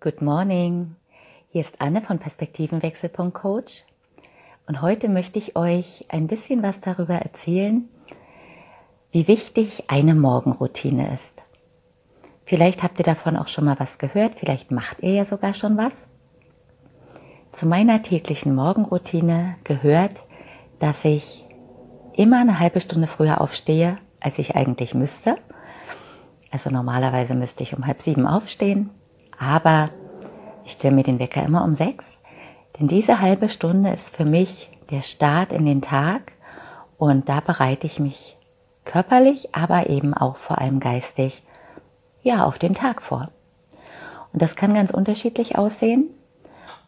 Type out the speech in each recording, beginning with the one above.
Good morning. Hier ist Anne von Perspektivenwechsel.coach und heute möchte ich euch ein bisschen was darüber erzählen, wie wichtig eine Morgenroutine ist. Vielleicht habt ihr davon auch schon mal was gehört, vielleicht macht ihr ja sogar schon was. Zu meiner täglichen Morgenroutine gehört, dass ich immer eine halbe Stunde früher aufstehe, als ich eigentlich müsste. Also normalerweise müsste ich um halb sieben aufstehen, aber ich stelle mir den Wecker immer um sechs, denn diese halbe Stunde ist für mich der Start in den Tag und da bereite ich mich körperlich, aber eben auch vor allem geistig ja auf den Tag vor. Und das kann ganz unterschiedlich aussehen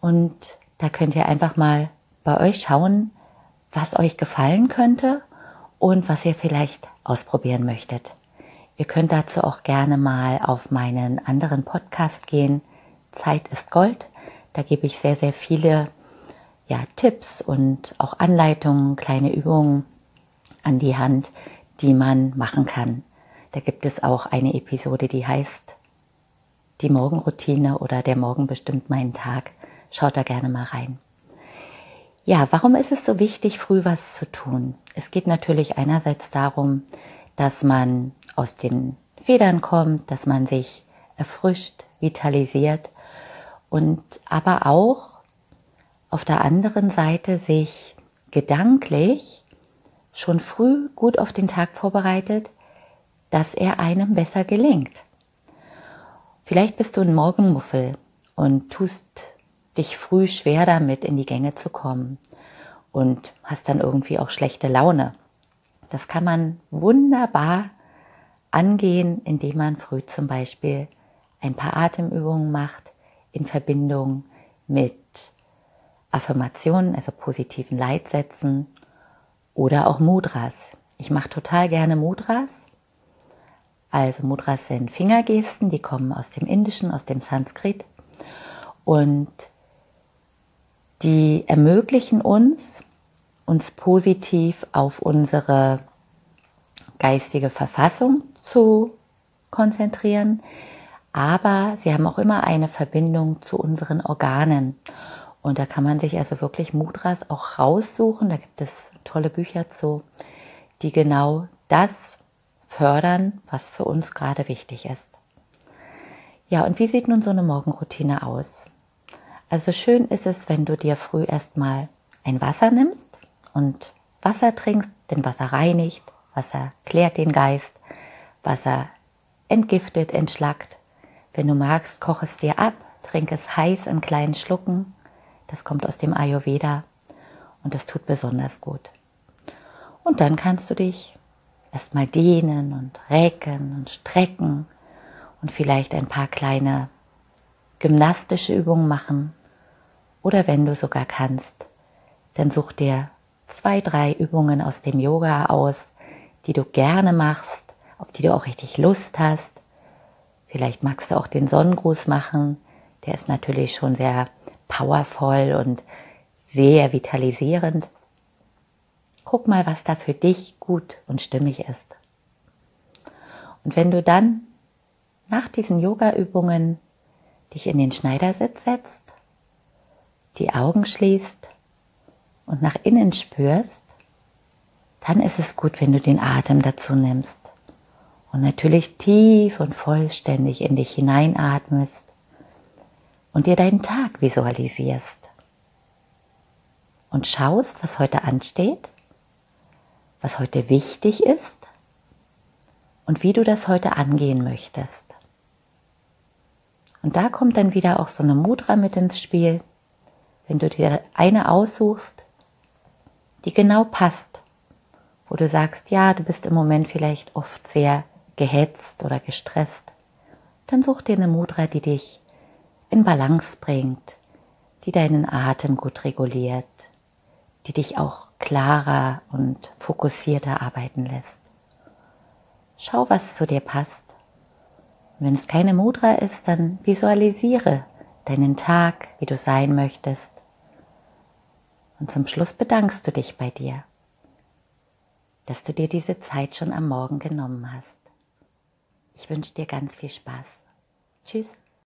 und da könnt ihr einfach mal bei euch schauen, was euch gefallen könnte und was ihr vielleicht ausprobieren möchtet. Ihr könnt dazu auch gerne mal auf meinen anderen Podcast gehen. Zeit ist Gold. Da gebe ich sehr, sehr viele ja, Tipps und auch Anleitungen, kleine Übungen an die Hand, die man machen kann. Da gibt es auch eine Episode, die heißt Die Morgenroutine oder Der Morgen bestimmt meinen Tag. Schaut da gerne mal rein. Ja, warum ist es so wichtig, früh was zu tun? Es geht natürlich einerseits darum, dass man aus den Federn kommt, dass man sich erfrischt, vitalisiert und aber auch auf der anderen Seite sich gedanklich schon früh gut auf den Tag vorbereitet, dass er einem besser gelingt. Vielleicht bist du ein Morgenmuffel und tust dich früh schwer damit, in die Gänge zu kommen und hast dann irgendwie auch schlechte Laune. Das kann man wunderbar angehen, indem man früh zum Beispiel ein paar Atemübungen macht in Verbindung mit Affirmationen, also positiven Leitsätzen oder auch Mudras. Ich mache total gerne Mudras. Also Mudras sind Fingergesten, die kommen aus dem Indischen, aus dem Sanskrit und die ermöglichen uns, uns positiv auf unsere geistige Verfassung zu konzentrieren, aber sie haben auch immer eine Verbindung zu unseren Organen. Und da kann man sich also wirklich Mudras auch raussuchen. Da gibt es tolle Bücher zu, die genau das fördern, was für uns gerade wichtig ist. Ja, und wie sieht nun so eine Morgenroutine aus? Also schön ist es, wenn du dir früh erstmal ein Wasser nimmst und Wasser trinkst, denn Wasser reinigt, Wasser klärt den Geist, Wasser entgiftet, entschlackt. Wenn du magst, koch es dir ab, trink es heiß in kleinen Schlucken. Das kommt aus dem Ayurveda und das tut besonders gut. Und dann kannst du dich erstmal dehnen und recken und strecken und vielleicht ein paar kleine gymnastische Übungen machen. Oder wenn du sogar kannst, dann such dir zwei, drei Übungen aus dem Yoga aus, die du gerne machst, auf die du auch richtig Lust hast. Vielleicht magst du auch den Sonnengruß machen. Der ist natürlich schon sehr powervoll und sehr vitalisierend. Guck mal, was da für dich gut und stimmig ist. Und wenn du dann nach diesen Yoga-Übungen dich in den Schneidersitz setzt, die Augen schließt und nach innen spürst, dann ist es gut, wenn du den Atem dazu nimmst und natürlich tief und vollständig in dich hineinatmest und dir deinen Tag visualisierst und schaust, was heute ansteht, was heute wichtig ist und wie du das heute angehen möchtest. Und da kommt dann wieder auch so eine Mudra mit ins Spiel, wenn du dir eine aussuchst, die genau passt wo du sagst, ja, du bist im Moment vielleicht oft sehr gehetzt oder gestresst, dann such dir eine Mudra, die dich in Balance bringt, die deinen Atem gut reguliert, die dich auch klarer und fokussierter arbeiten lässt. Schau, was zu dir passt. wenn es keine Mudra ist, dann visualisiere deinen Tag, wie du sein möchtest. Und zum Schluss bedankst du dich bei dir dass du dir diese Zeit schon am Morgen genommen hast. Ich wünsche dir ganz viel Spaß. Tschüss.